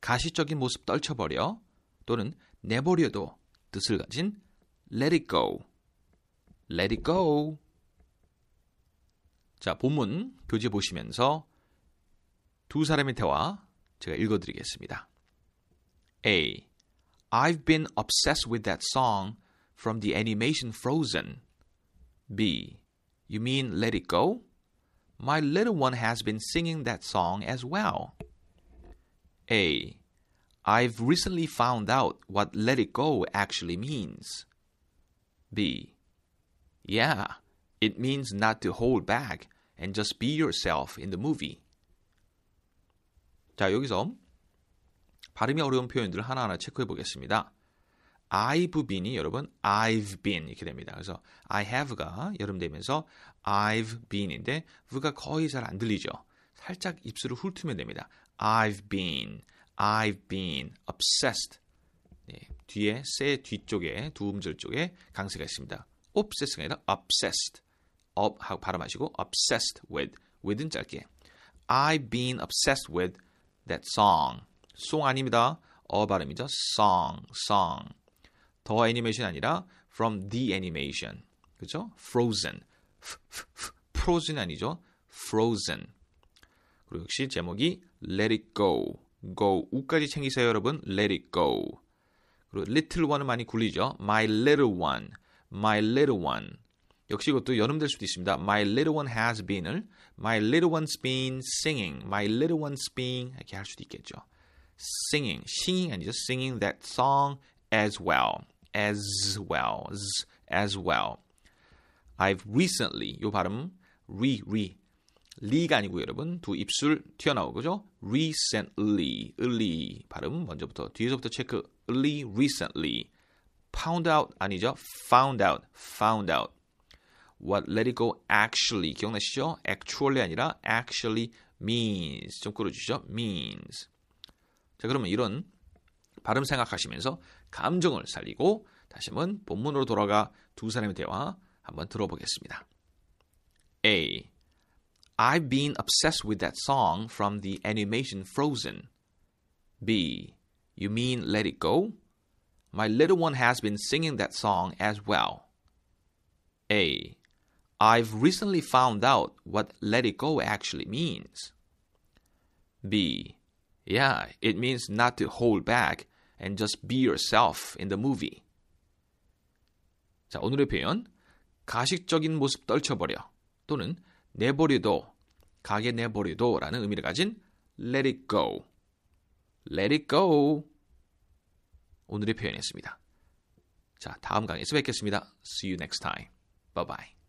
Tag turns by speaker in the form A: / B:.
A: 가시적인 모습 떨쳐버려 또는 내버려도 뜻을 가진 let it go. let it go. 자, 본문 교재 보시면서 두 사람의 대화 제가 읽어드리겠습니다. A. I've been obsessed with that song from the animation Frozen. B. You mean Let It Go? My little one has been singing that song as well. A. I've recently found out what let it go actually means. B. Yeah, it means not to hold back and just be yourself in the movie. 자, 여기서 발음이 어려운 표현들을 하나하나 체크해 보겠습니다. I've been이 여러분 I've been 이렇게 됩니다. 그래서 I have가 여름 되면서 I've been인데 v가 거의 잘 안 들리죠. 살짝 입술을 훑으면 됩니다. I've been, I've been obsessed. 네, 뒤에 세 뒤쪽에 두 음절 쪽에 강세가 있습니다. obsess가 아니라 obsessed. up 하고 발음하시고 obsessed with with은 짧게. I've been obsessed with that song. song 아닙니다. 어 발음이죠. song, song. 더 애니메이션 아니라 from the animation. 그죠? frozen. frozen 아니죠. frozen. 그리고 역시 제목이 let it go. go 우까지 챙기세요 여러분. let it go. 그리고 little one은 많이 굴리죠. my little one. my little one. 역시 이것도 여름될 수도 있습니다. My little one has been을 My little one's been singing. My little one's been 이렇게 할 수도 있겠죠. Singing, singing 아니죠. Singing that song as well. As well. As, as well. I've recently 요 발음 re, re. 리가 아니고 여러분 두 입술 튀어나오고죠. recently, early 발음 먼저부터 뒤에서부터 체크. early, recently. found out 아니죠. found out, found out. What let it go actually 기억나시죠? actually 아니라 actually means 좀 끌어주시죠. means. 자 그러면 이런 발음 생각하시면서 감정을 살리고 다시 한번 본문으로 돌아가 두 사람의 대화 한번 들어보겠습니다. A. I've been obsessed with that song from the animation Frozen. B. You mean Let It Go? My little one has been singing that song as well. A. I've recently found out what let it go actually means. B. Yeah, it means not to hold back and just be yourself in the movie. 자, 오늘의 표현. 가식적인 모습 떨쳐버려 또는 내버려둬, 가게 내버려둬라는 의미를 가진 let it go. let it go. 오늘의 표현이었습니다. 자, 다음 강의에서 뵙겠습니다. See you next time. Bye bye.